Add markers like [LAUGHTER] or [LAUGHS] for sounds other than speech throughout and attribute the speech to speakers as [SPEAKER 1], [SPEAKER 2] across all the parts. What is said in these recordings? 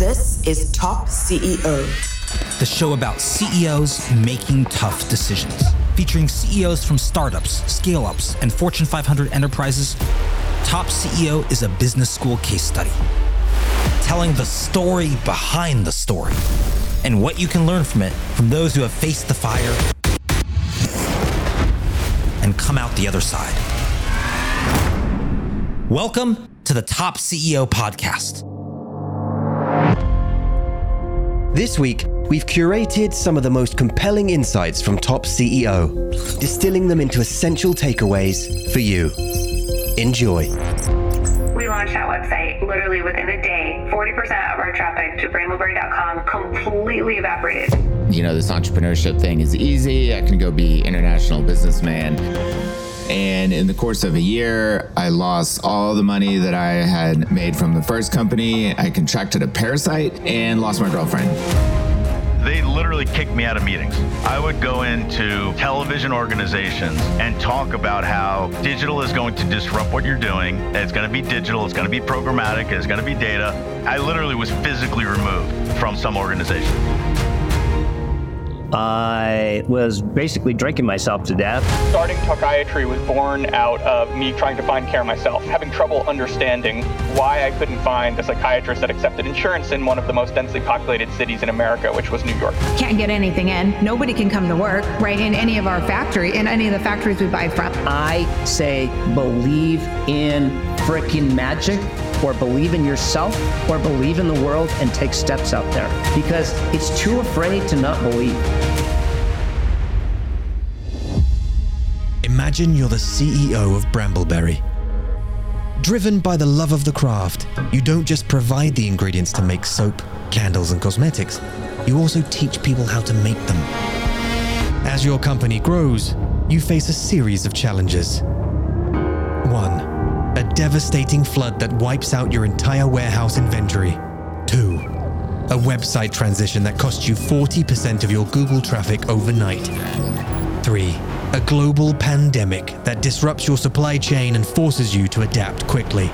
[SPEAKER 1] This is Top CEO,
[SPEAKER 2] the show about CEOs making tough decisions. Featuring CEOs from startups, scale ups, and Fortune 500 enterprises, Top CEO is a business school case study. Telling the story behind the story and what you can learn from it from those who have faced the fire and come out the other side. Welcome to the Top CEO Podcast.
[SPEAKER 3] This week, we've curated some of the most compelling insights from Top CEO, distilling them into essential takeaways for you. Enjoy.
[SPEAKER 4] We launched that website literally within a day. 40% of our traffic to brambleberry.com completely evaporated.
[SPEAKER 5] You know, this entrepreneurship thing is easy. I can go be international businessman. And in the course of a year, I lost all the money that I had made from the first company. I contracted a parasite and lost my girlfriend.
[SPEAKER 6] They literally kicked me out of meetings. I would go into television organizations and talk about how digital is going to disrupt what you're doing. It's going to be digital, it's going to be programmatic, it's going to be data. I literally was physically removed from some organization.
[SPEAKER 7] I was basically drinking myself to death.
[SPEAKER 8] Starting Talkiatry was born out of me trying to find care myself, having trouble understanding why I couldn't find a psychiatrist that accepted insurance in one of the most densely populated cities in America, which was New York.
[SPEAKER 9] Can't get anything in. Nobody can come to work, right, in any of our factory, in any of the factories we buy from.
[SPEAKER 7] I say believe in freaking magic or believe in yourself or believe in the world and take steps out there because it's too afraid to not believe.
[SPEAKER 10] Imagine you're the CEO of Brambleberry. Driven by the love of the craft, you don't just provide the ingredients to make soap, candles, and cosmetics, you also teach people how to make them. As your company grows, you face a series of challenges. A devastating flood that wipes out your entire warehouse inventory. Two, a website transition that costs you 40% of your Google traffic overnight. Three, a global pandemic that disrupts your supply chain and forces you to adapt quickly.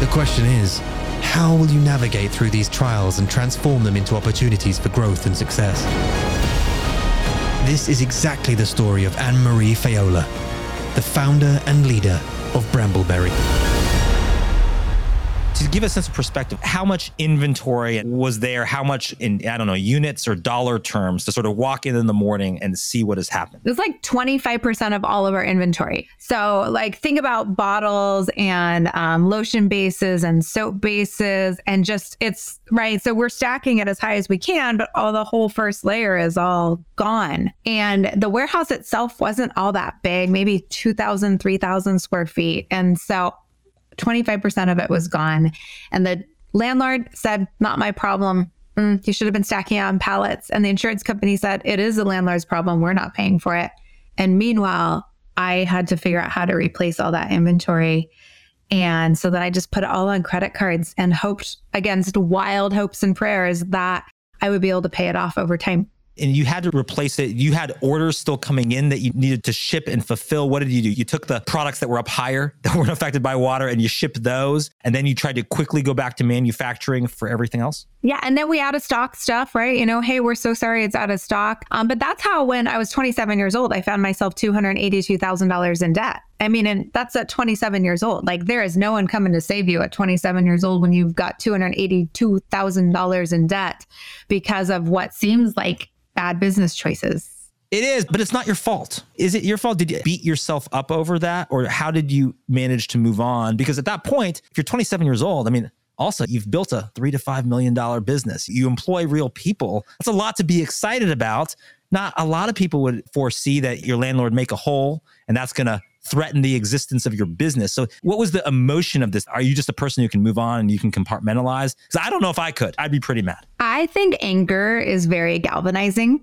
[SPEAKER 10] The question is, how will you navigate through these trials and transform them into opportunities for growth and success? This is exactly the story of Anne Marie Faiola, the founder and leader of Brambleberry
[SPEAKER 2] to give a sense of perspective, how much inventory was there? How much in, I don't know, units or dollar terms to sort of walk in in the morning and see what has happened?
[SPEAKER 9] It was like 25% of all of our inventory. So, like, think about bottles and um, lotion bases and soap bases, and just it's right. So, we're stacking it as high as we can, but all the whole first layer is all gone. And the warehouse itself wasn't all that big, maybe 2,000, 3,000 square feet. And so, 25% of it was gone. And the landlord said, Not my problem. Mm, you should have been stacking on pallets. And the insurance company said, It is the landlord's problem. We're not paying for it. And meanwhile, I had to figure out how to replace all that inventory. And so then I just put it all on credit cards and hoped against wild hopes and prayers that I would be able to pay it off over time
[SPEAKER 2] and you had to replace it. You had orders still coming in that you needed to ship and fulfill. What did you do? You took the products that were up higher [LAUGHS] that weren't affected by water and you shipped those. And then you tried to quickly go back to manufacturing for everything else?
[SPEAKER 9] Yeah. And then we out of stock stuff, right? You know, hey, we're so sorry it's out of stock. Um, but that's how when I was 27 years old, I found myself $282,000 in debt. I mean, and that's at 27 years old. Like there is no one coming to save you at 27 years old when you've got $282,000 in debt because of what seems like bad business choices.
[SPEAKER 2] It is, but it's not your fault. Is it your fault? Did you beat yourself up over that? Or how did you manage to move on? Because at that point, if you're 27 years old, I mean, also you've built a three to five million dollar business. You employ real people. That's a lot to be excited about. Not a lot of people would foresee that your landlord make a hole and that's going to threaten the existence of your business. So, what was the emotion of this? Are you just a person who can move on and you can compartmentalize? Because I don't know if I could. I'd be pretty mad.
[SPEAKER 9] I think anger is very galvanizing.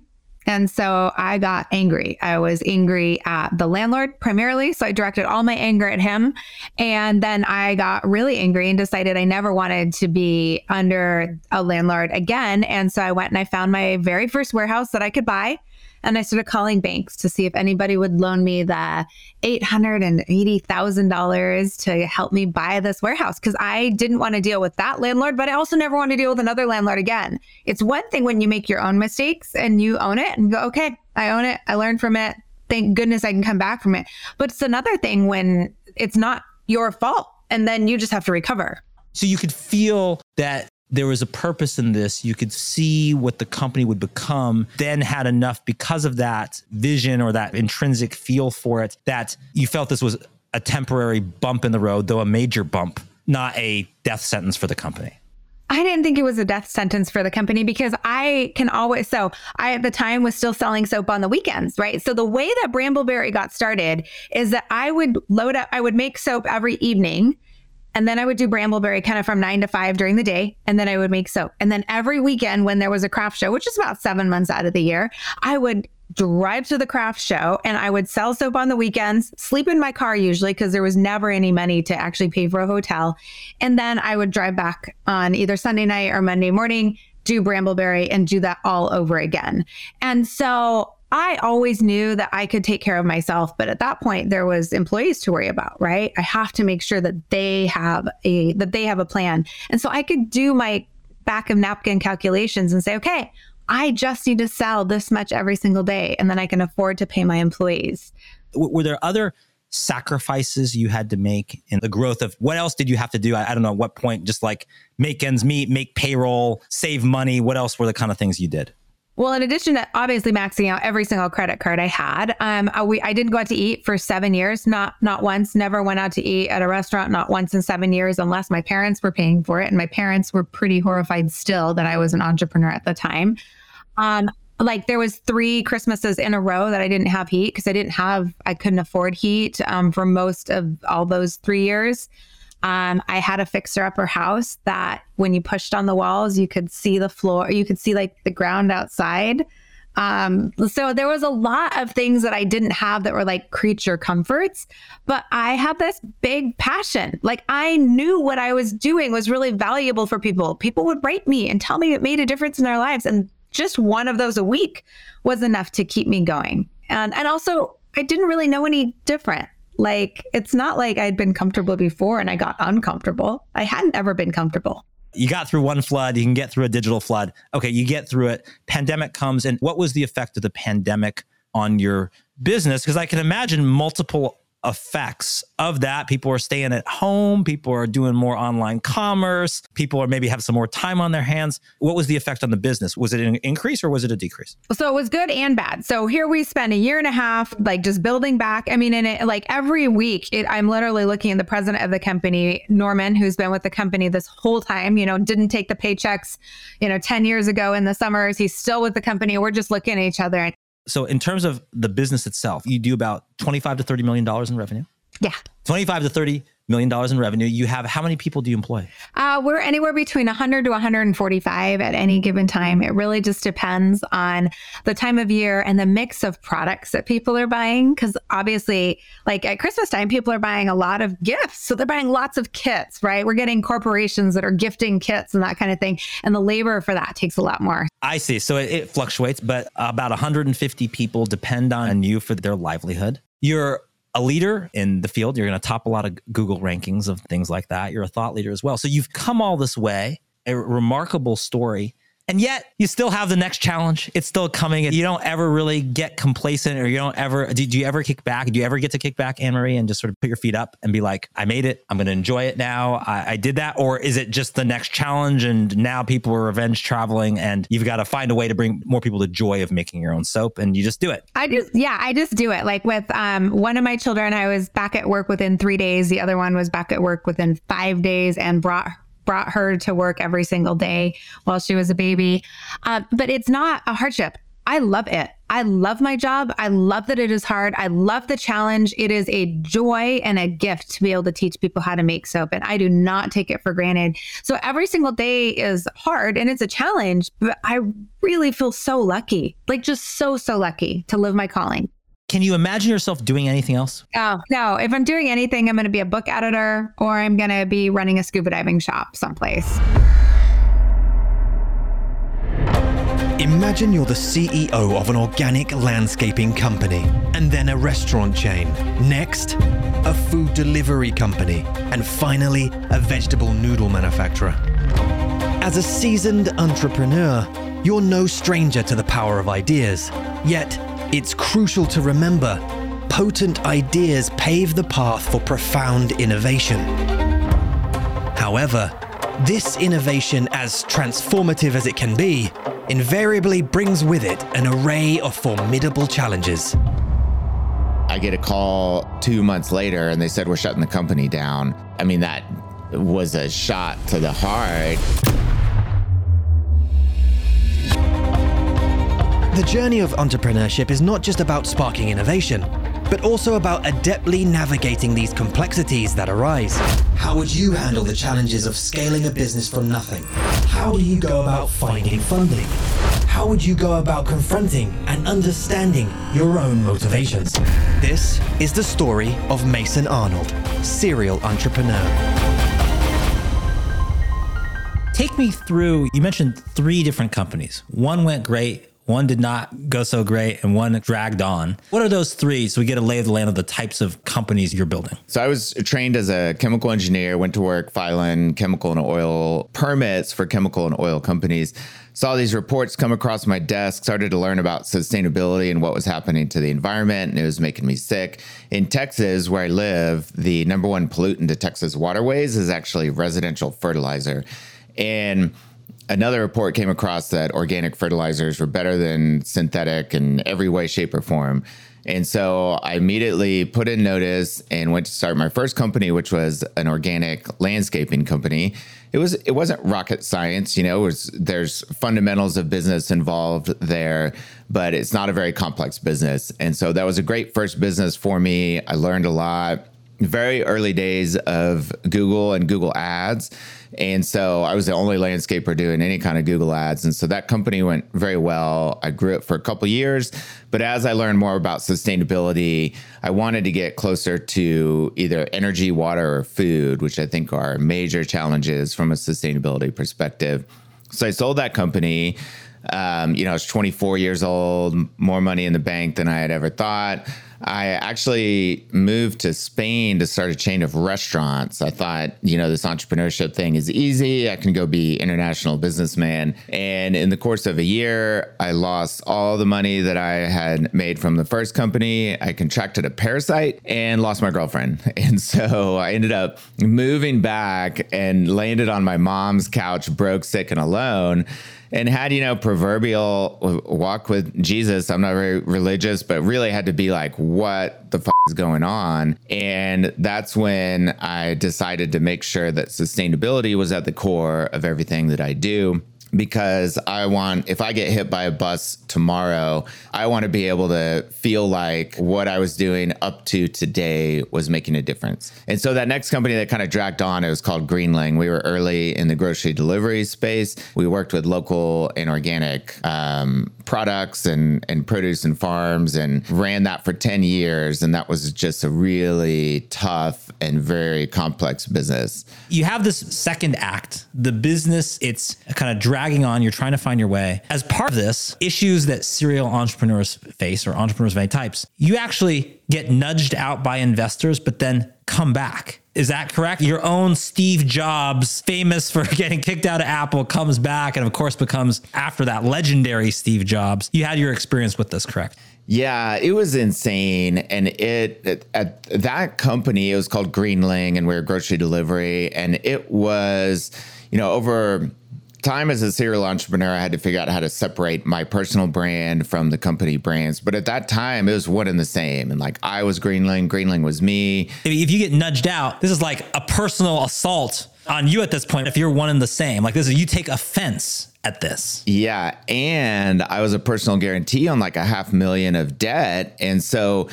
[SPEAKER 9] And so I got angry. I was angry at the landlord primarily. So I directed all my anger at him. And then I got really angry and decided I never wanted to be under a landlord again. And so I went and I found my very first warehouse that I could buy And I started calling banks to see if anybody would loan me the $880,000 to help me buy this warehouse because I didn't want to deal with that landlord, but I also never want to deal with another landlord again. It's one thing when you make your own mistakes and you own it and go, okay, I own it. I learned from it. Thank goodness I can come back from it. But it's another thing when it's not your fault and then you just have to recover.
[SPEAKER 2] So you could feel that there was a purpose in this. You could see what the company would become, then had enough because of that vision or that intrinsic feel for it that you felt this was a temporary bump in the road, though a major bump, not a death sentence for the company.
[SPEAKER 9] I didn't think it was a death sentence for the company because I can always, so I at the time was still selling soap on the weekends, right? So the way that Brambleberry got started is that I would load up, I would make soap every evening and then I would do Brambleberry kind of from nine to five during the day. And then I would make soap. And then every weekend when there was a craft show, which is about seven months out of the year, I would drive to the craft show and I would sell soap on the weekends, sleep in my car usually because there was never any money to actually pay for a hotel. And then I would drive back on either Sunday night or Monday morning, do Brambleberry and do that all over again. And so I always knew that I could take care of myself, but at that point there was employees to worry about, right? I have to make sure that they have a that they have a plan. And so I could do my back of napkin calculations and say, okay, I just need to sell this much every single day and then I can afford to pay my employees.
[SPEAKER 2] Were there other sacrifices you had to make in the growth of what else did you have to do? I, I don't know what point, just like make ends meet, make payroll, save money. What else were the kind of things you did?
[SPEAKER 9] Well, in addition to obviously maxing out every single credit card I had, um, I, we, I didn't go out to eat for seven years. Not not once. Never went out to eat at a restaurant. Not once in seven years, unless my parents were paying for it. And my parents were pretty horrified still that I was an entrepreneur at the time. Um, like there was three Christmases in a row that I didn't have heat because I didn't have I couldn't afford heat um, for most of all those three years. Um, I had a fixer upper house that when you pushed on the walls, you could see the floor, you could see like the ground outside. Um, so there was a lot of things that I didn't have that were like creature comforts, but I had this big passion. Like I knew what I was doing was really valuable for people. People would write me and tell me it made a difference in their lives. And just one of those a week was enough to keep me going. And, and also I didn't really know any different. Like, it's not like I'd been comfortable before and I got uncomfortable. I hadn't ever been comfortable.
[SPEAKER 2] You got through one flood, you can get through a digital flood. Okay, you get through it. Pandemic comes. And what was the effect of the pandemic on your business? Because I can imagine multiple effects of that. People are staying at home, people are doing more online commerce, people are maybe have some more time on their hands. What was the effect on the business? Was it an increase or was it a decrease?
[SPEAKER 9] So it was good and bad. So here we spent a year and a half like just building back. I mean, in it like every week it, I'm literally looking at the president of the company, Norman, who's been with the company this whole time, you know, didn't take the paychecks, you know, 10 years ago in the summers. He's still with the company. We're just looking at each other
[SPEAKER 2] so in terms of the business itself, you do about 25 to 30 million dollars in revenue.
[SPEAKER 9] Yeah.
[SPEAKER 2] 25 to 30 million dollars in revenue. You have how many people do you employ?
[SPEAKER 9] Uh, we're anywhere between 100 to 145 at any given time. It really just depends on the time of year and the mix of products that people are buying. Because obviously, like at Christmas time, people are buying a lot of gifts, so they're buying lots of kits, right? We're getting corporations that are gifting kits and that kind of thing, and the labor for that takes a lot more.
[SPEAKER 2] I see. So it, it fluctuates, but about 150 people depend on you for their livelihood. You're a leader in the field. You're going to top a lot of Google rankings of things like that. You're a thought leader as well. So you've come all this way, a remarkable story. And yet you still have the next challenge. It's still coming. You don't ever really get complacent or you don't ever, Do you ever kick back? Do you ever get to kick back, Anne Marie, and just sort of put your feet up and be like, I made it. I'm going to enjoy it now. I, I, did that. Or is it just the next challenge and now people are revenge traveling and you've got to find a way to bring more people the joy of making your own soap and you just do it?
[SPEAKER 9] I just, yeah, I just do it. Like with um, one of my children, I was back at work within three days. The other one was back at work within five days and brought brought her to work every single day while she was a baby. Uh, but it's not a hardship. I love it. I love my job. I love that it is hard. I love the challenge. It is a joy and a gift to be able to teach people how to make soap. And I do not take it for granted. So every single day is hard and it's a challenge, but I really feel so lucky like, just so, so lucky to live my calling.
[SPEAKER 2] Can you imagine yourself doing anything else?
[SPEAKER 9] Oh, no. If I'm doing anything, I'm going to be a book editor or I'm going to be running a scuba diving shop someplace.
[SPEAKER 10] Imagine you're the CEO of an organic landscaping company, and then a restaurant chain. Next, a food delivery company, and finally, a vegetable noodle manufacturer. As a seasoned entrepreneur, you're no stranger to the power of ideas. Yet, it's crucial to remember potent ideas pave the path for profound innovation. However, this innovation, as transformative as it can be, invariably brings with it an array of formidable challenges.
[SPEAKER 5] I get a call two months later and they said, We're shutting the company down. I mean, that was a shot to the heart.
[SPEAKER 10] The journey of entrepreneurship is not just about sparking innovation, but also about adeptly navigating these complexities that arise. How would you handle the challenges of scaling a business from nothing? How do you go about finding funding? How would you go about confronting and understanding your own motivations? This is the story of Mason Arnold, serial entrepreneur.
[SPEAKER 2] Take me through, you mentioned three different companies. One went great, one did not go so great, and one dragged on. What are those three so we get a lay of the land of the types of companies you're building?
[SPEAKER 5] So I was trained as a chemical engineer, went to work filing chemical and oil permits for chemical and oil companies. Saw these reports come across my desk, started to learn about sustainability and what was happening to the environment, and it was making me sick. In Texas, where I live, the number one pollutant to Texas waterways is actually residential fertilizer. And another report came across that organic fertilizers were better than synthetic in every way, shape, or form. And so I immediately put in notice and went to start my first company, which was an organic landscaping company. It was it wasn't rocket science, you know. Was, there's fundamentals of business involved there, but it's not a very complex business. And so that was a great first business for me. I learned a lot. Very early days of Google and Google Ads and so I was the only landscaper doing any kind of Google ads. And so that company went very well. I grew it for a couple years. But as I learned more about sustainability, I wanted to get closer to either energy, water, or food, which I think are major challenges from a sustainability perspective. So I sold that company. Um, you know, I was 24 years old, more money in the bank than I had ever thought. I actually moved to Spain to start a chain of restaurants. I thought, you know, this entrepreneurship thing is easy. I can go be international businessman. And in the course of a year, I lost all the money that I had made from the first company. I contracted a parasite and lost my girlfriend. [LAUGHS] And so I ended up moving back and landed on my mom's couch, broke, sick, and alone and had you know proverbial walk with jesus. I'm not very religious but really had to be like what the fuck is going on? And that's when i decided to make sure that sustainability was at the core of everything that i do because I want, if I get hit by a bus tomorrow, I want to be able to feel like what I was doing up to today was making a difference. And so that next company that kind of dragged on, it was called Greenling. We were early in the grocery delivery space. We worked with local and organic um, products and, and produce and farms and ran that for 10 years. And that was just a really tough and very complex business.
[SPEAKER 2] You have this second act, the business, it's kind of dragging on. You're trying to find your way. As part of this, issues that serial entrepreneurs face or entrepreneurs of any types, you actually get nudged out by investors, but then come back. Is that correct? Your own Steve Jobs, famous for [LAUGHS] getting kicked out of Apple, comes back and, of course, becomes after that legendary Steve Jobs. You had your experience with this, correct?
[SPEAKER 5] Yeah, it was insane. And it, it, at that company, it was called Greenling and we are grocery delivery. And it was, you know, over time as a serial entrepreneur, I had to figure out how to separate my personal brand from the company brands. But at that time, it was one and the same. And like I was Greenling, Greenling was me.
[SPEAKER 2] If you get nudged out, this is like a personal assault on you at this point. If you're one and the same, like this is you take offense at this.
[SPEAKER 5] Yeah. And I was a personal guarantee on like a half million of debt. And so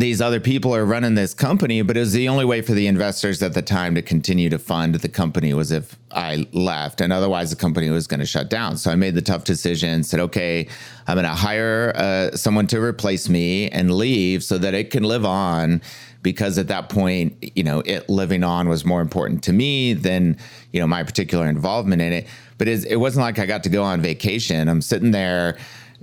[SPEAKER 5] these other people are running this company, but it was the only way for the investors at the time to continue to fund the company was if I left, and otherwise the company was going to shut down. So I made the tough decision, said, okay, I'm going to hire uh, someone to replace me and leave so that it can live on because at that point, you know, it living on was more important to me than, you know, my particular involvement in it. But it wasn't like I got to go on vacation. I'm sitting there,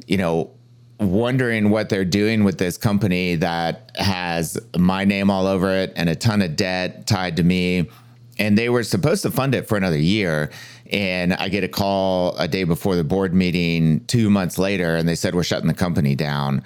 [SPEAKER 5] you know, wondering what they're doing with this company that has my name all over it and a ton of debt tied to me. And they were supposed to fund it for another year. And I get a call a day before the board meeting two months later, and they said, We're shutting the company down.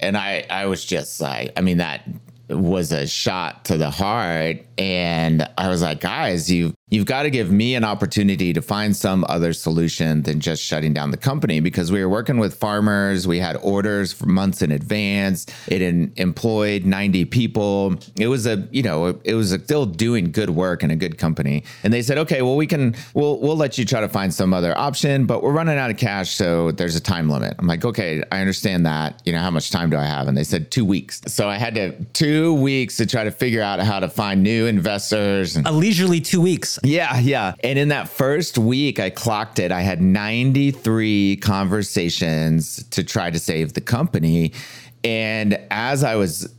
[SPEAKER 5] And I, I was just like, I mean, that was a shot to the heart. And I was like, guys, you you've got to give me an opportunity to find some other solution than just shutting down the company because we were working with farmers. We had orders for months in advance. It employed 90 people. It was a, you know, it was a, still doing good work and a good company. And they said, okay, well, we can, we'll, we'll let you try to find some other option, but we're running out of cash. So there's a time limit. I'm like, okay, I understand that. You know, how much time do I have? And they said two weeks. So I had to two weeks to try to figure out how to find new investors.
[SPEAKER 2] A leisurely two weeks.
[SPEAKER 5] Yeah, yeah. And in that first week, I clocked it. I had 93 conversations to try to save the company. And as I was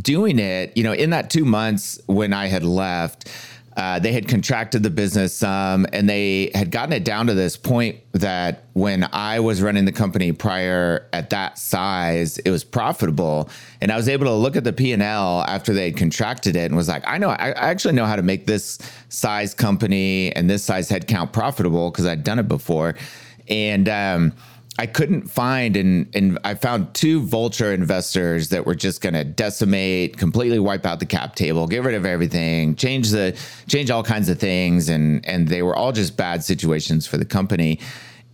[SPEAKER 5] doing it, you know, in that two months when I had left, uh, they had contracted the business some and they had gotten it down to this point that when I was running the company prior at that size, it was profitable. And I was able to look at the P&L after they had contracted it and was like, I know, I actually know how to make this size company and this size headcount profitable because I'd done it before. And, um, I couldn't find and and I found two vulture investors that were just going to decimate, completely wipe out the cap table, get rid of everything, change the change all kinds of things, and and they were all just bad situations for the company.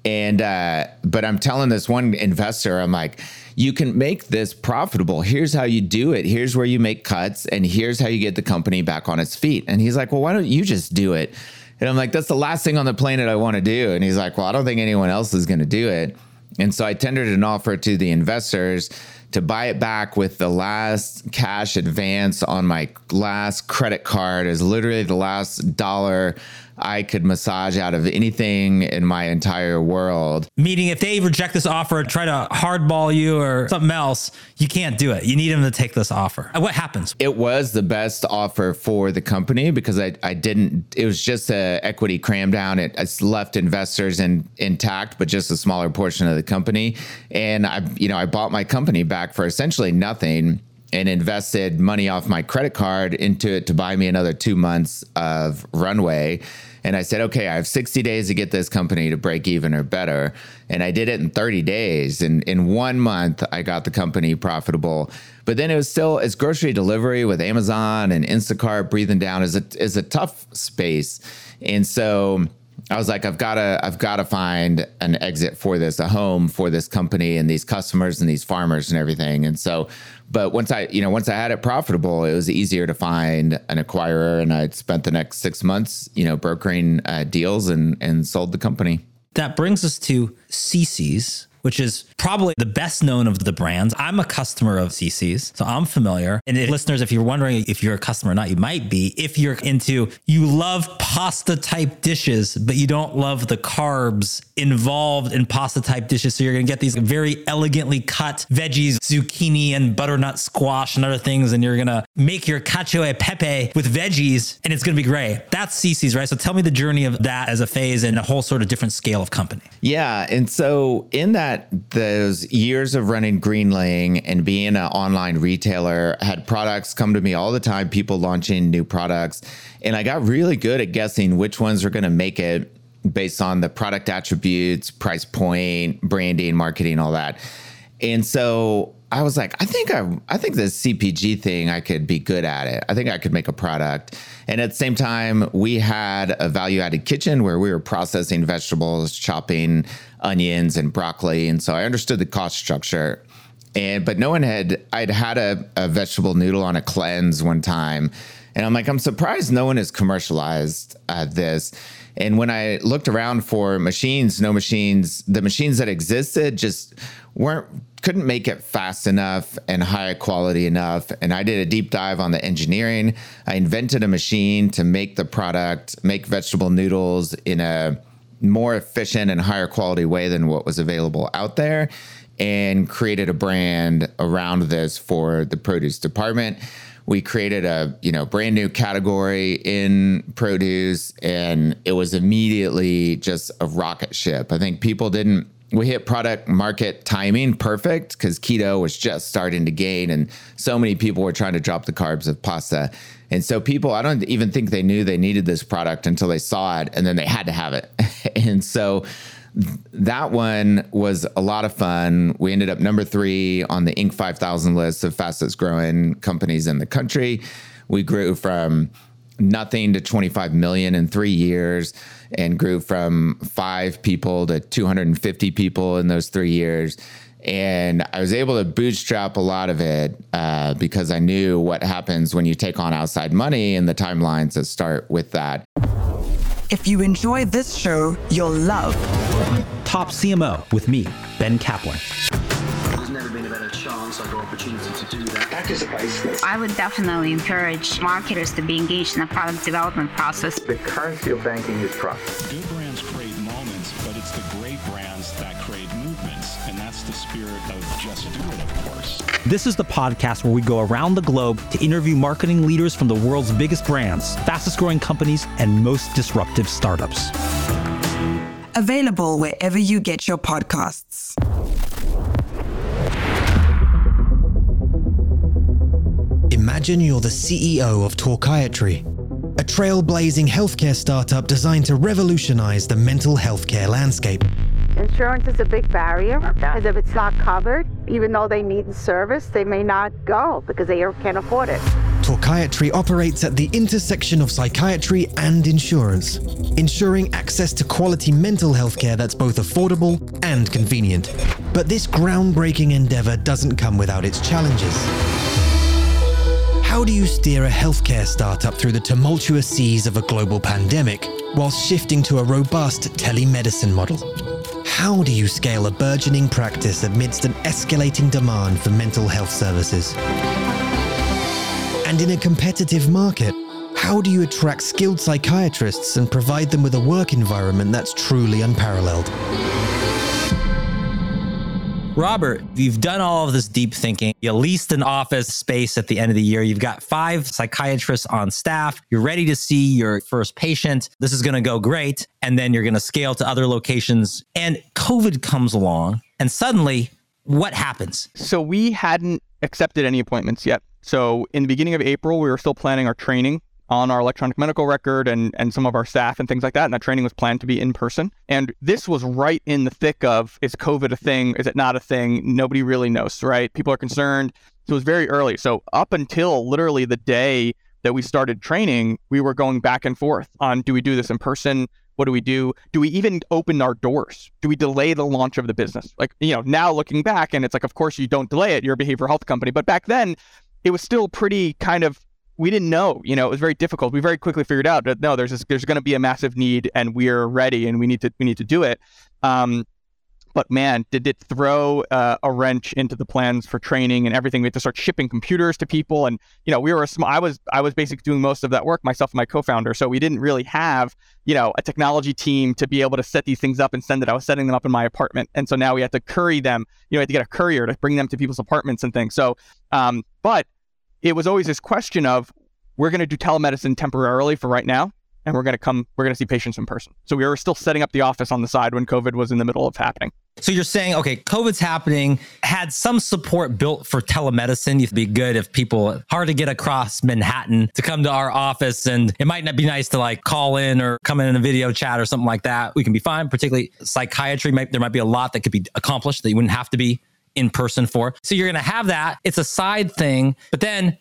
[SPEAKER 5] And uh, but I'm telling this one investor, I'm like, you can make this profitable. Here's how you do it. Here's where you make cuts, and here's how you get the company back on its feet. And he's like, well, why don't you just do it? And I'm like, that's the last thing on the planet I want to do. And he's like, well, I don't think anyone else is going to do it. And so I tendered an offer to the investors to buy it back with the last cash advance on my last credit card is literally the last dollar I could massage out of anything in my entire world.
[SPEAKER 2] Meaning, if they reject this offer, try to hardball you or something else, you can't do it. You need them to take this offer. Uh, what happens?
[SPEAKER 5] It was the best offer for the company because I, I didn't, it was just a equity cram down. It, it's left investors in, intact, but just a smaller portion of the company. And I, you know, I bought my company back for essentially nothing and invested money off my credit card into it to buy me another two months of runway. And I said, okay, I have 60 days to get this company to break even or better. And I did it in 30 days. And in one month, I got the company profitable. But then it was still, it's grocery delivery with Amazon and Instacart breathing down is a, is a tough space. And so, I was like, I've got to, I've got to find an exit for this, a home for this company and these customers and these farmers and everything. And so, but once I, you know, once I had it profitable, it was easier to find an acquirer. And I spent the next six months, you know, brokering uh, deals and and sold the company.
[SPEAKER 2] That brings us to Cece's, which is probably the best known of the brands. I'm a customer of Cece's, so I'm familiar. And if, listeners, if you're wondering if you're a customer or not, you might be. If you're into, you love pasta type dishes, but you don't love the carbs involved in pasta type dishes. So you're going to get these very elegantly cut veggies, zucchini and butternut squash and other things. And you're going to make your cacio e pepe with veggies and it's going to be great. That's Cece's, right? So tell me the journey of that as a phase and a whole sort of different scale of company.
[SPEAKER 5] Yeah. And so in that, those years of running Greenling and being an online retailer, had products come to me all the time, people launching new products. And I got really good at guessing which ones were going to make it based on the product attributes, price point, branding, marketing, all that. And so I was like, I think I, I think this CPG thing, I could be good at it. I think I could make a product. And at the same time, we had a value added kitchen where we were processing vegetables, chopping onions and broccoli. And so I understood the cost structure. And but no one had I'd had a, a vegetable noodle on a cleanse one time. And I'm like, I'm surprised no one has commercialized uh, this. And when I looked around for machines, no machines, the machines that existed just weren't couldn't make it fast enough and high quality enough. And I did a deep dive on the engineering. I invented a machine to make the product, make vegetable noodles in a more efficient and higher quality way than what was available out there and created a brand around this for the produce department we created a you know brand new category in produce and it was immediately just a rocket ship. I think people didn't we hit product market timing perfect because keto was just starting to gain and so many people were trying to drop the carbs of pasta. And so people i don't even think they knew they needed this product until they saw it and then they had to have it. [LAUGHS] And so that one was a lot of fun. We ended up number three on the Inc. 5000 list of fastest growing companies in the country. We grew from nothing to 25 million in three years and grew from five people to 250 people in those three years. And I was able to bootstrap a lot of it uh, because I knew what happens when you take on outside money and the timelines that start with that.
[SPEAKER 1] If you enjoy this show, you'll love
[SPEAKER 11] Top CMO with me, Ben Kaplan.
[SPEAKER 12] There's never been a better chance or opportunity to do that. That is a
[SPEAKER 13] priceless. I would definitely encourage marketers to be engaged in the product development process.
[SPEAKER 14] The currency of banking is trust.
[SPEAKER 11] This is the podcast where we go around the globe to interview marketing leaders from the world's biggest brands, fastest growing companies, and most disruptive startups.
[SPEAKER 1] Available wherever you get your podcasts.
[SPEAKER 10] Imagine you're the CEO of Talkiatry, a trailblazing healthcare startup designed to revolutionize the mental healthcare landscape.
[SPEAKER 15] Insurance is a big barrier because if it's not covered, even though they need the service, they may not go because they can't afford it.
[SPEAKER 10] Talkiatry operates at the intersection of psychiatry and insurance, ensuring access to quality mental health care that's both affordable and convenient. But this groundbreaking endeavor doesn't come without its challenges. How do you steer a healthcare startup through the tumultuous seas of a global pandemic whilst shifting to a robust telemedicine model? How do you scale a burgeoning practice amidst an escalating demand for mental health services? And in a competitive market, how do you attract skilled psychiatrists and provide them with a work environment that's truly unparalleled?
[SPEAKER 2] Robert, you've done all of this deep thinking. You leased an office space at the end of the year. You've got five psychiatrists on staff. You're ready to see your first patient. This is going to go great. And then you're going to scale to other locations. And COVID comes along. And suddenly, what happens?
[SPEAKER 8] So we hadn't accepted any appointments yet. So in the beginning of April, we were still planning our training on our electronic medical record and and some of our staff and things like that. And that training was planned to be in person. And this was right in the thick of is COVID a thing? Is it not a thing? Nobody really knows, right? People are concerned. So it was very early. So up until literally the day that we started training, we were going back and forth on do we do this in person? What do we do? Do we even open our doors? Do we delay the launch of the business? Like, you know, now looking back, and it's like, of course, you don't delay it. You're a behavioral health company. But back then, it was still pretty kind of we didn't know. You know, it was very difficult. We very quickly figured out that no, there's this, there's going to be a massive need, and we're ready, and we need to we need to do it. Um, but man, did it throw uh, a wrench into the plans for training and everything? We had to start shipping computers to people, and you know, we were a small. I was I was basically doing most of that work myself and my co-founder. So we didn't really have you know a technology team to be able to set these things up and send it. I was setting them up in my apartment, and so now we had to curry them. You know, we had to get a courier to bring them to people's apartments and things. So, um, but it was always this question of we're going to do telemedicine temporarily for right now and we're going to come we're going to see patients in person. So we were still setting up the office on the side when covid was in the middle of happening.
[SPEAKER 2] So you're saying okay covid's happening had some support built for telemedicine. It'd be good if people hard to get across manhattan to come to our office and it might not be nice to like call in or come in in a video chat or something like that. We can be fine particularly psychiatry might, there might be a lot that could be accomplished that you wouldn't have to be in person for. So you're going to have that. It's a side thing, but then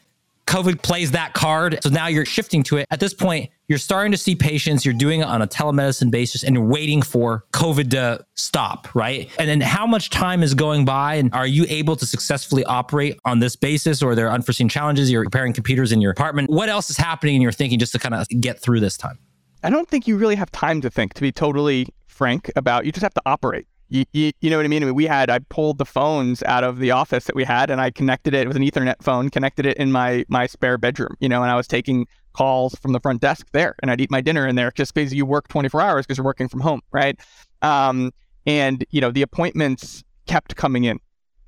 [SPEAKER 2] COVID plays that card. So now you're shifting to it. At this point, you're starting to see patients, you're doing it on a telemedicine basis and you're waiting for COVID to stop, right? And then how much time is going by and are you able to successfully operate on this basis or are there unforeseen challenges? You're repairing computers in your apartment. What else is happening in your thinking just to kind of get through this time?
[SPEAKER 8] I don't think you really have time to think, to be totally frank about. You just have to operate. You, you, you, know what I mean? I mean? We had, I pulled the phones out of the office that we had and I connected it with an Ethernet phone, connected it in my, my spare bedroom, you know, and I was taking calls from the front desk there and I'd eat my dinner in there just because you work 24 hours because you're working from home, right? Um, and, you know, the appointments kept coming in.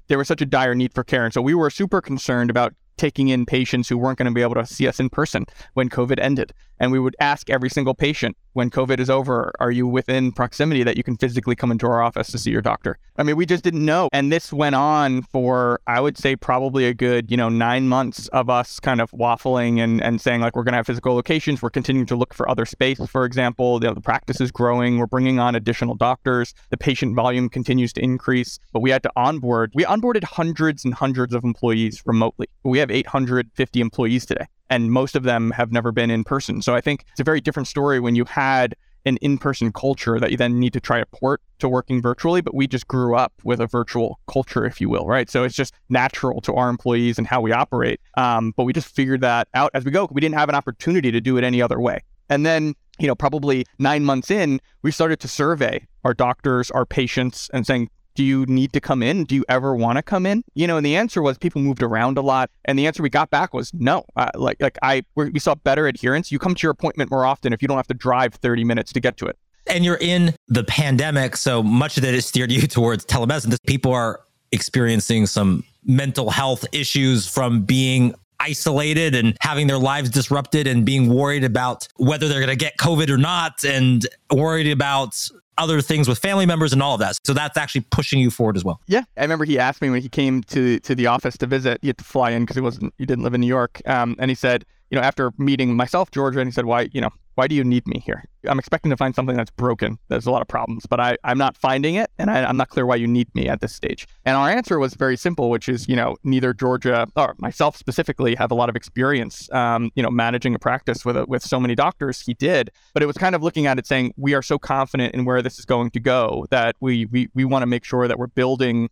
[SPEAKER 8] There was such a dire need for care. And so we were super concerned about taking in patients who weren't going to be able to see us in person when COVID ended. And we would ask every single patient when COVID is over, are you within proximity that you can physically come into our office to see your doctor? I mean, we just didn't know. And this went on for, I would say, probably a good, you know, nine months of us kind of waffling and, and saying, like, we're going to have physical locations. We're continuing to look for other space, for example. You know, the practice is growing. We're bringing on additional doctors. The patient volume continues to increase. But we had to onboard. We onboarded hundreds and hundreds of employees remotely. We have 850 employees today and most of them have never been in person. So I think it's a very different story when you had an in-person culture that you then need to try to port to working virtually but we just grew up with a virtual culture if you will right? So it's just natural to our employees and how we operate. Um, but we just figured that out as we go. We didn't have an opportunity to do it any other way. And then you know probably nine months in we started to survey our doctors our patients and saying do you need to come in? Do you ever want to come in? You know, and the answer was people moved around a lot, and the answer we got back was no. Uh, like, like I, we saw better adherence. You come to your appointment more often if you don't have to drive 30 minutes to get to it.
[SPEAKER 2] And you're in the pandemic, so much of that has steered you [LAUGHS] towards telemedicine. People are experiencing some mental health issues from being isolated and having their lives disrupted and being worried about whether they're going to get COVID or not and worried about other things with family members and all of that. So that's actually pushing you forward as well.
[SPEAKER 8] Yeah, I remember he asked me when he came to to the office to visit. He had to fly in because he wasn't he didn't live in New York. Um, and he said, you know, after meeting myself, Georgia, and he said, why, you know, why do you need me here? I'm expecting to find something that's broken. There's a lot of problems, but I, I'm not finding it, and I, am not clear why you need me at this stage. And our answer was very simple, which is, you know, neither Georgia or myself specifically have a lot of experience, um, you know, managing a practice with a, with so many doctors. He did, but it was kind of looking at it saying we are so confident in where this is going to go that we we we want to make sure that we're building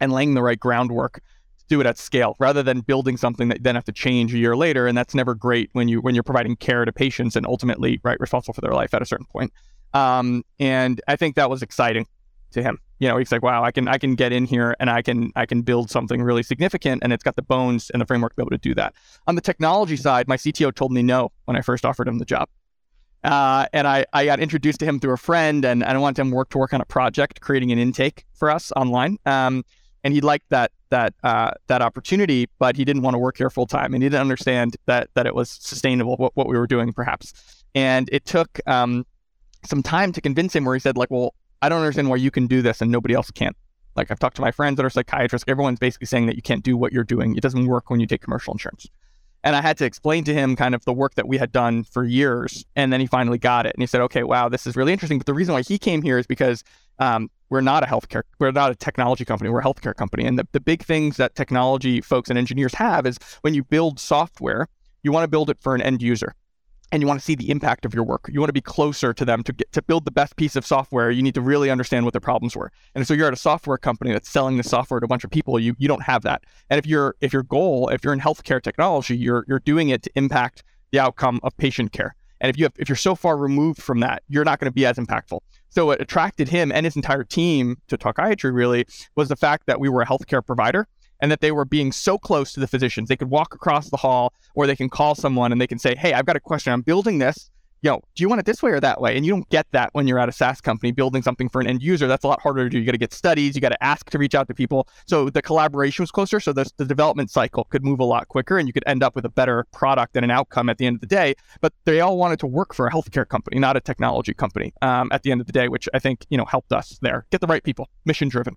[SPEAKER 8] and laying the right groundwork do it at scale rather than building something that then have to change a year later and that's never great when you when you're providing care to patients and ultimately right responsible for their life at a certain point. Um, and i think that was exciting to him. You know he's like wow i can i can get in here and i can i can build something really significant and it's got the bones and the framework to be able to do that. On the technology side my cto told me no when i first offered him the job. Uh, and I, I got introduced to him through a friend and, and I wanted him to work to work on a project creating an intake for us online. Um, and he liked that that uh, that opportunity, but he didn't want to work here full time, and he didn't understand that that it was sustainable what, what we were doing, perhaps. And it took um, some time to convince him, where he said, like, well, I don't understand why you can do this and nobody else can't. Like I've talked to my friends that are psychiatrists, everyone's basically saying that you can't do what you're doing. It doesn't work when you take commercial insurance. And I had to explain to him kind of the work that we had done for years. And then he finally got it. And he said, okay, wow, this is really interesting. But the reason why he came here is because um, we're not a healthcare, we're not a technology company, we're a healthcare company. And the, the big things that technology folks and engineers have is when you build software, you want to build it for an end user and you want to see the impact of your work. You want to be closer to them to get to build the best piece of software. You need to really understand what their problems were. And so you're at a software company that's selling the software to a bunch of people. You you don't have that. And if your if your goal, if you're in healthcare technology, you're you're doing it to impact the outcome of patient care. And if you have if you're so far removed from that, you're not going to be as impactful. So what attracted him and his entire team to Talkiatry really was the fact that we were a healthcare provider and that they were being so close to the physicians. They could walk across the hall or they can call someone and they can say, Hey, I've got a question. I'm building this know, do you want it this way or that way? And you don't get that when you're at a SaaS company building something for an end user. That's a lot harder to do. You got to get studies, you got to ask to reach out to people. So the collaboration was closer. So the, the development cycle could move a lot quicker and you could end up with a better product and an outcome at the end of the day. But they all wanted to work for a healthcare company, not a technology company um, at the end of the day, which I think, you know, helped us there. Get the right people, mission driven.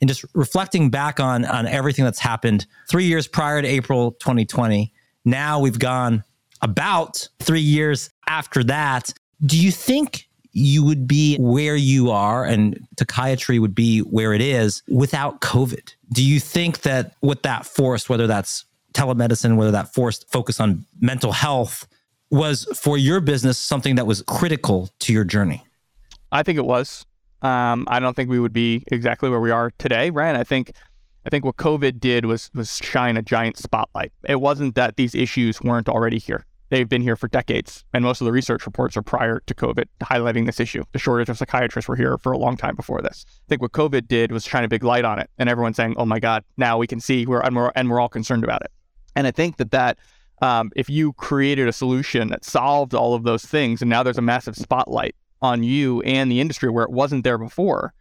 [SPEAKER 2] And just reflecting back on on everything that's happened three years prior to April 2020, now we've gone about three years after that. Do you think you would be where you are and psychiatry would be where it is without COVID? Do you think that with that forced, whether that's telemedicine, whether that forced focus on mental health, was for your business something that was critical to your journey?
[SPEAKER 8] I think it was. Um, I don't think we would be exactly where we are today, right? I think I think what COVID did was was shine a giant spotlight. It wasn't that these issues weren't already here. They've been here for decades, and most of the research reports are prior to COVID highlighting this issue. The shortage of psychiatrists were here for a long time before this. I think what COVID did was shine a big light on it, and everyone's saying, "Oh my God, now we can see we're and we're, and we're all concerned about it." And I think that that um, if you created a solution that solved all of those things, and now there's a massive spotlight on you and the industry where it wasn't there before,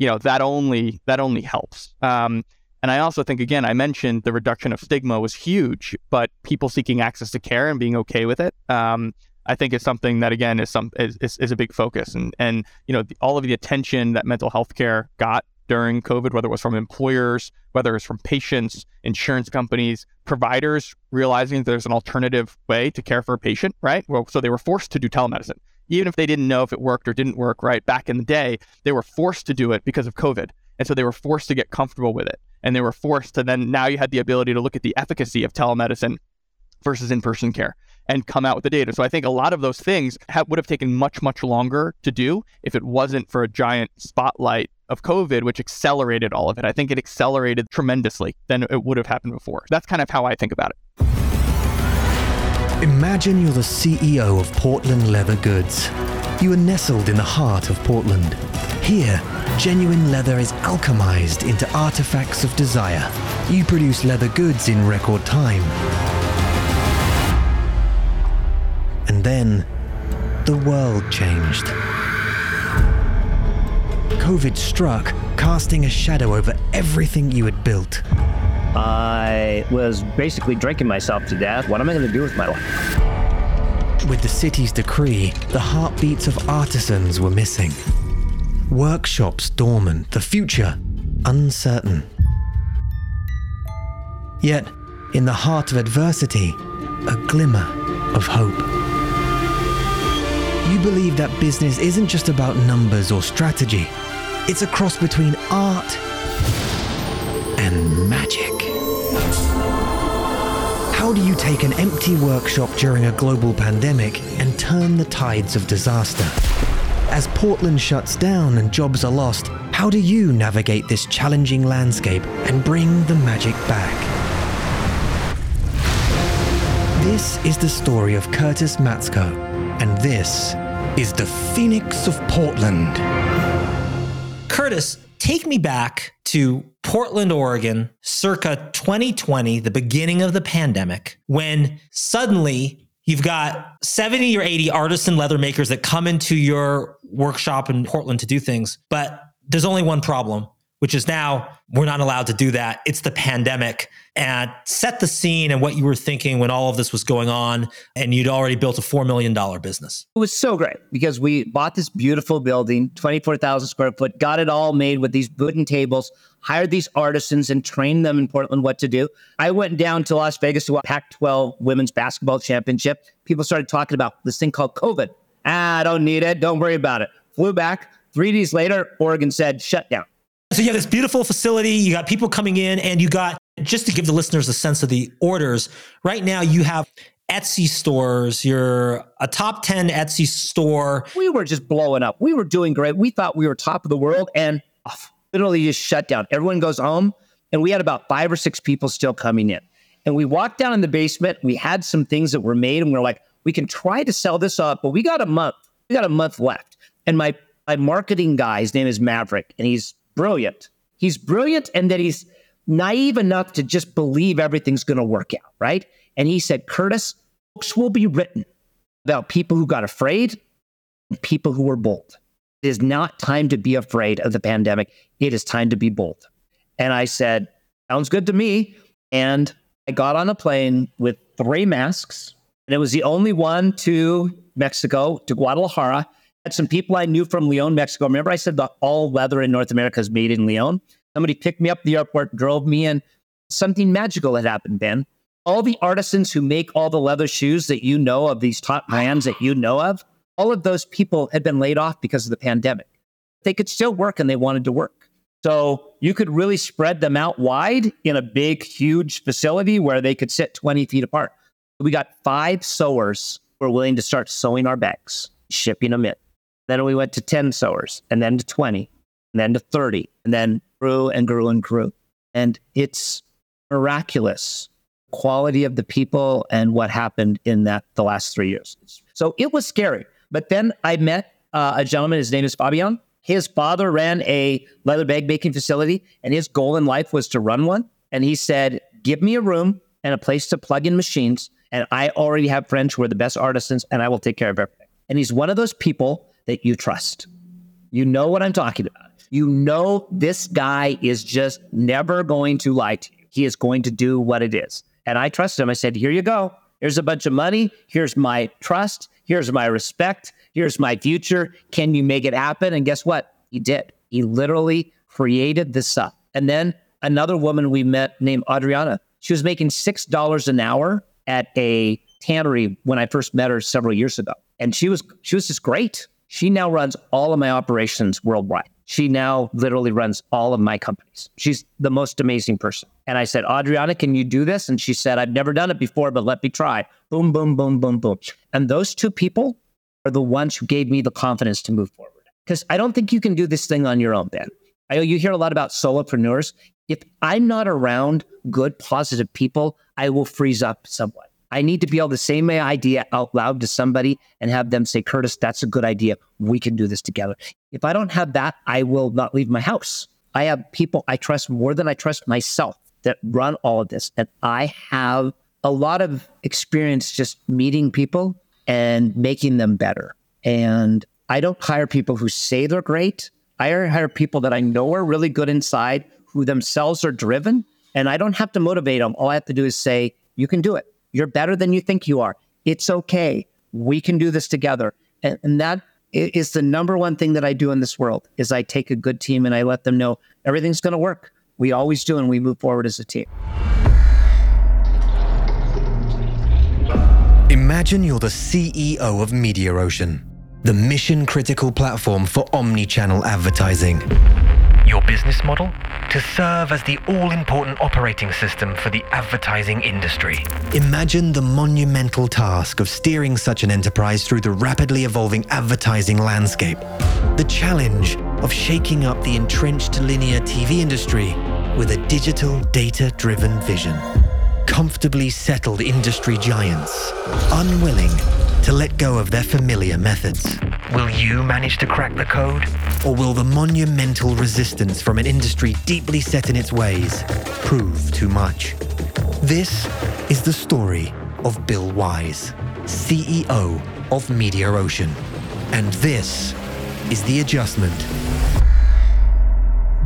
[SPEAKER 8] you know that only that only helps. Um, And I also think, again, I mentioned the reduction of stigma was huge, but people seeking access to care and being okay with it. Um, I think is something that again is some is, is, is a big focus and and you know the, all of the attention that mental health care got during COVID, whether it was from employers, whether it's from patients, insurance companies, providers realizing there's an alternative way to care for a patient, right? Well, so they were forced to do telemedicine. Even if they didn't know if it worked or didn't work, right? Back in the day, they were forced to do it because of COVID. And so they were forced to get comfortable with it. And they were forced to then, now you had the ability to look at the efficacy of telemedicine versus in person care and come out with the data. So I think a lot of those things would have taken much, much longer to do if it wasn't for a giant spotlight of COVID, which accelerated all of it. I think it accelerated tremendously than it would have happened before. That's kind of how I think about it.
[SPEAKER 10] Imagine you're the CEO of Portland Leather Goods. You are nestled in the heart of Portland. Here, genuine leather is alchemized into artifacts of desire. You produce leather goods in record time And then the world changed. COVID struck, casting a shadow over everything you had built.
[SPEAKER 7] I was basically drinking myself to death. What am I going to do with my life?
[SPEAKER 10] With the city's decree, the heartbeats of artisans were missing. Workshops dormant, the future uncertain. Yet, in the heart of adversity, a glimmer of hope. You believe that business isn't just about numbers or strategy, it's a cross between art and magic. How do you take an empty workshop during a global pandemic and turn the tides of disaster? As Portland shuts down and jobs are lost, how do you navigate this challenging landscape and bring the magic back? This is the story of Curtis Matsko and this is the Phoenix of Portland.
[SPEAKER 2] Curtis, take me back to Portland, Oregon, circa 2020, the beginning of the pandemic, when suddenly you've got 70 or 80 artisan leather makers that come into your workshop in Portland to do things, but there's only one problem which is now we're not allowed to do that. It's the pandemic. And set the scene and what you were thinking when all of this was going on, and you'd already built a $4 million business.
[SPEAKER 7] It was so great because we bought this beautiful building, 24,000 square foot, got it all made with these wooden tables, hired these artisans, and trained them in Portland what to do. I went down to Las Vegas to Pac 12 women's basketball championship. People started talking about this thing called COVID. Ah, I don't need it. Don't worry about it. Flew back. Three days later, Oregon said, shut down.
[SPEAKER 2] So you have this beautiful facility, you got people coming in, and you got, just to give the listeners a sense of the orders, right now you have Etsy stores, you're a top 10 Etsy store.
[SPEAKER 7] We were just blowing up. We were doing great. We thought we were top of the world and literally just shut down. Everyone goes home. And we had about five or six people still coming in. And we walked down in the basement. We had some things that were made, and we are like, we can try to sell this up, but we got a month. We got a month left. And my my marketing guy, his name is Maverick, and he's brilliant. He's brilliant and that he's naive enough to just believe everything's going to work out, right? And he said, Curtis, books will be written about people who got afraid and people who were bold. It is not time to be afraid of the pandemic. It is time to be bold. And I said, sounds good to me. And I got on a plane with three masks, and it was the only one to Mexico, to Guadalajara had some people I knew from Leon, Mexico. Remember, I said the all leather in North America is made in Leon? Somebody picked me up at the airport, drove me in. Something magical had happened, Ben. All the artisans who make all the leather shoes that you know of, these top brands that you know of, all of those people had been laid off because of the pandemic. They could still work and they wanted to work. So you could really spread them out wide in a big, huge facility where they could sit 20 feet apart. We got five sewers who were willing to start sewing our bags, shipping them in. Then we went to 10 sewers and then to 20 and then to 30 and then grew and grew and grew. And it's miraculous quality of the people and what happened in that the last three years. So it was scary. But then I met uh, a gentleman, his name is Fabian. His father ran a leather bag making facility, and his goal in life was to run one. And he said, Give me a room and a place to plug in machines. And I already have friends who are the best artisans, and I will take care of everything. And he's one of those people that you trust. You know what I'm talking about. You know, this guy is just never going to lie to you. He is going to do what it is. And I trusted him. I said, Here you go. Here's a bunch of money. Here's my trust. Here's my respect. Here's my future. Can you make it happen? And guess what? He did. He literally created this up. And then another woman we met named Adriana, she was making $6 an hour at a tannery when I first met her several years ago. And she was she was just great. She now runs all of my operations worldwide. She now literally runs all of my companies. She's the most amazing person. And I said, Adriana, can you do this? And she said, I've never done it before, but let me try. Boom, boom, boom, boom, boom. And those two people are the ones who gave me the confidence to move forward. Because I don't think you can do this thing on your own, Ben. I know you hear a lot about solopreneurs. If I'm not around good, positive people, I will freeze up somewhat. I need to be able to say my idea out loud to somebody and have them say, Curtis, that's a good idea. We can do this together. If I don't have that, I will not leave my house. I have people I trust more than I trust myself that run all of this. And I have a lot of experience just meeting people and making them better. And I don't hire people who say they're great. I hire people that I know are really good inside, who themselves are driven. And I don't have to motivate them. All I have to do is say, you can do it you're better than you think you are. It's okay. We can do this together. And, and that is the number one thing that I do in this world is I take a good team and I let them know everything's going to work. We always do and we move forward as a team.
[SPEAKER 10] Imagine you're the CEO of Mediaocean, the mission critical platform for omni-channel advertising. Your business model? To serve as the all important operating system for the advertising industry. Imagine the monumental task of steering such an enterprise through the rapidly evolving advertising landscape. The challenge of shaking up the entrenched linear TV industry with a digital, data driven vision. Comfortably settled industry giants, unwilling to let go of their familiar methods. Will you manage to crack the code? Or will the monumental resistance from an industry deeply set in its ways prove too much? This is the story of Bill Wise, CEO of Mediaocean. And this is the adjustment.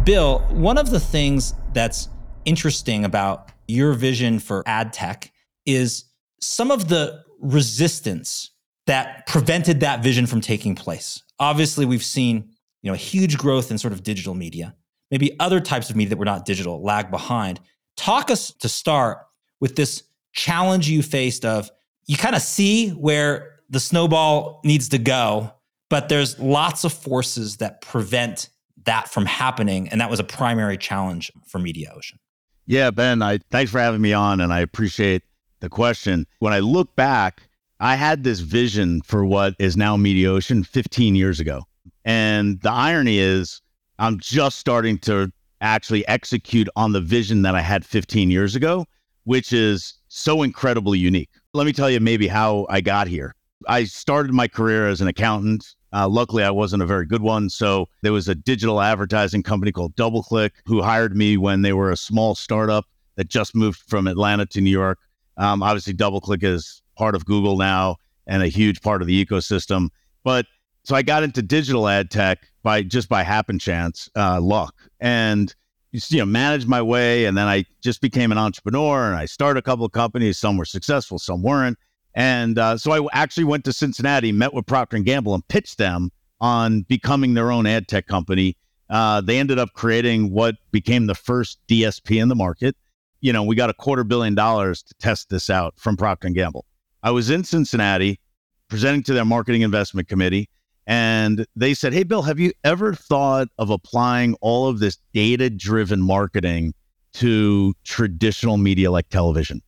[SPEAKER 2] Bill, one of the things that's interesting about your vision for ad tech is some of the resistance that prevented that vision from taking place. Obviously, we've seen you know huge growth in sort of digital media. Maybe other types of media that were not digital lag behind. Talk us to start with this challenge you faced of you kind of see where the snowball needs to go, but there's lots of forces that prevent that from happening, and that was a primary challenge for Mediaocean.
[SPEAKER 16] Yeah, Ben, I thanks for having me on, and I appreciate the question. When I look back, I had this vision for what is now Mediaocean 15 years ago. And the irony is, I'm just starting to actually execute on the vision that I had 15 years ago, which is so incredibly unique. Let me tell you maybe how I got here. I started my career as an accountant. Uh, luckily, I wasn't a very good one. So there was a digital advertising company called DoubleClick who hired me when they were a small startup that just moved from Atlanta to New York. Um, obviously, DoubleClick is part of Google now and a huge part of the ecosystem. But so I got into digital ad tech by just by happen chance, uh, luck, and you know managed my way. And then I just became an entrepreneur, and I started a couple of companies. Some were successful, some weren't. And uh, so I actually went to Cincinnati, met with Procter and Gamble, and pitched them on becoming their own ad tech company. Uh, they ended up creating what became the first DSP in the market. You know, we got a quarter billion dollars to test this out from Procter and Gamble. I was in Cincinnati presenting to their marketing investment committee, and they said, Hey, Bill, have you ever thought of applying all of this data driven marketing to traditional media like television?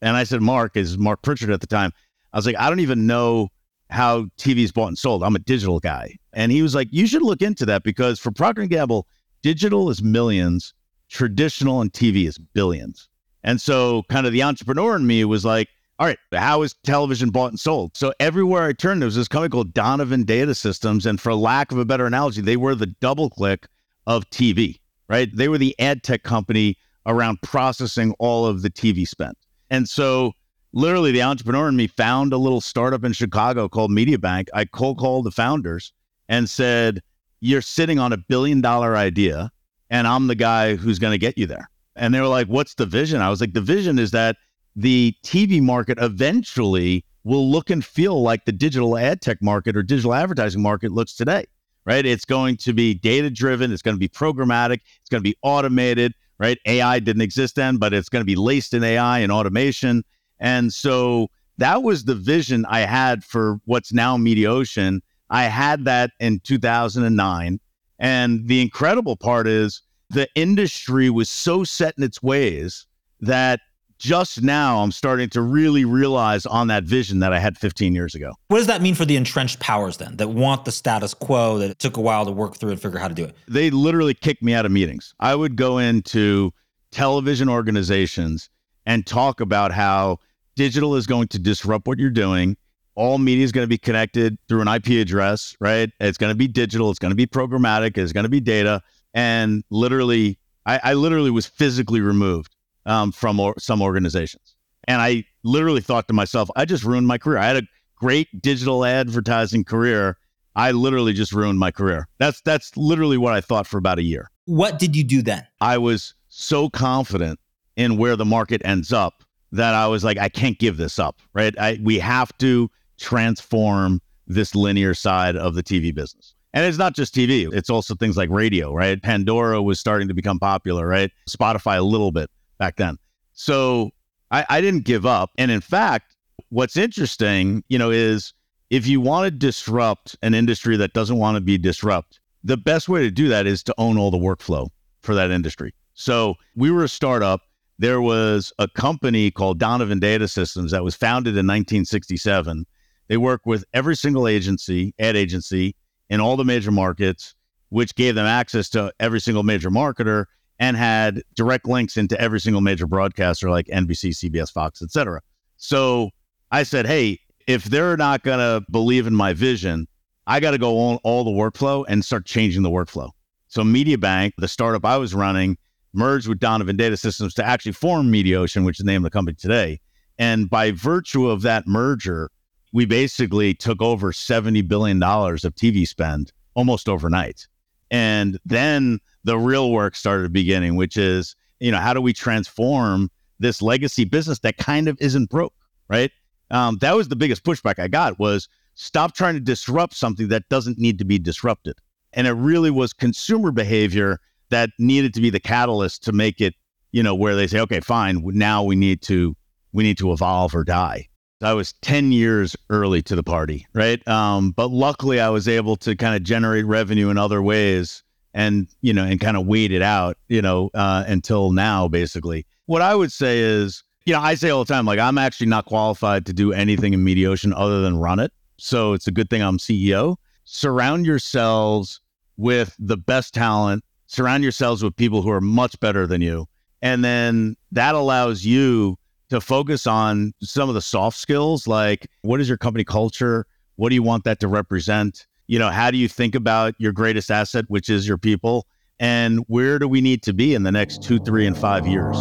[SPEAKER 16] And I said, Mark, is Mark Pritchard at the time. I was like, I don't even know how TV is bought and sold. I'm a digital guy. And he was like, you should look into that because for Procter & Gamble, digital is millions, traditional and TV is billions. And so kind of the entrepreneur in me was like, all right, how is television bought and sold? So everywhere I turned, there was this company called Donovan Data Systems. And for lack of a better analogy, they were the DoubleClick of TV, right? They were the ad tech company around processing all of the TV spent. And so literally the entrepreneur in me found a little startup in Chicago called MediaBank. I cold called the founders and said, you're sitting on a billion dollar idea and I'm the guy who's going to get you there. And they were like, what's the vision? I was like, the vision is that the TV market eventually will look and feel like the digital ad tech market or digital advertising market looks today, right? It's going to be data driven, it's going to be programmatic, it's going to be automated, right? AI didn't exist then, but it's going to be laced in AI and automation. And so that was the vision I had for what's now Mediaocean. I had that in 2009. And the incredible part is the industry was so set in its ways that just now I'm starting to really realize on that vision that I had 15 years ago.
[SPEAKER 2] What does that mean for the entrenched powers then that want the status quo that it took a while to work through and figure out how to do it?
[SPEAKER 16] They literally kicked me out of meetings. I would go into television organizations and talk about how digital is going to disrupt what you're doing. All media is going to be connected through an IP address, right? It's going to be digital. It's going to be programmatic. It's going to be data. And literally, I, I literally was physically removed um, from or, some organizations. And I literally thought to myself, I just ruined my career. I had a great digital advertising career. I literally just ruined my career. That's that's literally what I thought for about a year.
[SPEAKER 2] What did you do then?
[SPEAKER 16] I was so confident in where the market ends up that I was like, I can't give this up, right? I, we have to transform this linear side of the TV business. And it's not just TV, it's also things like radio, right? Pandora was starting to become popular, right? Spotify a little bit back then. So I, I didn't give up. And in fact, what's interesting, you know, is if you want to disrupt an industry that doesn't want to be disrupted, the best way to do that is to own all the workflow for that industry. So we were a startup. There was a company called Donovan Data Systems that was founded in 1967. They work with every single agency, ad agency in all the major markets, which gave them access to every single major marketer and had direct links into every single major broadcaster like NBC, CBS, Fox, etc. So I said, hey, if they're not going to believe in my vision, I got to go on all the workflow and start changing the workflow. So MediaBank, the startup I was running, merged with Donovan Data Systems to actually form Mediaocean, which is the name of the company today. And by virtue of that merger, we basically took over $70 billion of TV spend almost overnight. And then the real work started beginning, which is, you know, how do we transform this legacy business that kind of isn't broke, right? Um, that was the biggest pushback I got was stop trying to disrupt something that doesn't need to be disrupted. And it really was consumer behavior that needed to be the catalyst to make it, you know, where they say, okay, fine, now we need to we need to evolve or die. I was 10 years early to the party, right? Um, but luckily I was able to kind of generate revenue in other ways and, you know, and kind of wait it out, you know, uh, until now, basically. What I would say is, you know, I say all the time, like, I'm actually not qualified to do anything in Mediaocean other than run it. So it's a good thing I'm CEO. Surround yourselves with the best talent surround yourselves with people who are much better than you. And then that allows you to focus on some of the soft skills like what is your company culture? What do you want that to represent? You know, how do you think about your greatest asset, which is your people? And where do we need to be in the next two, three, and five years?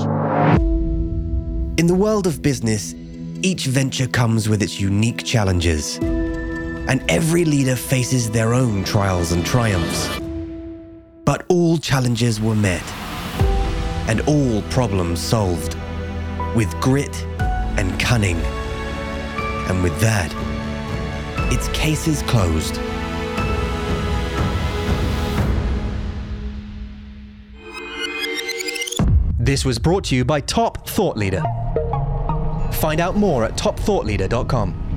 [SPEAKER 3] In the world of business, each venture comes with its unique challenges. And every leader faces their own trials and triumphs. But all challenges were met and all problems solved with grit and cunning. And with that, its case is closed.
[SPEAKER 10] This was brought to you by Top Thought Leader. Find out more at topthoughtleader.com.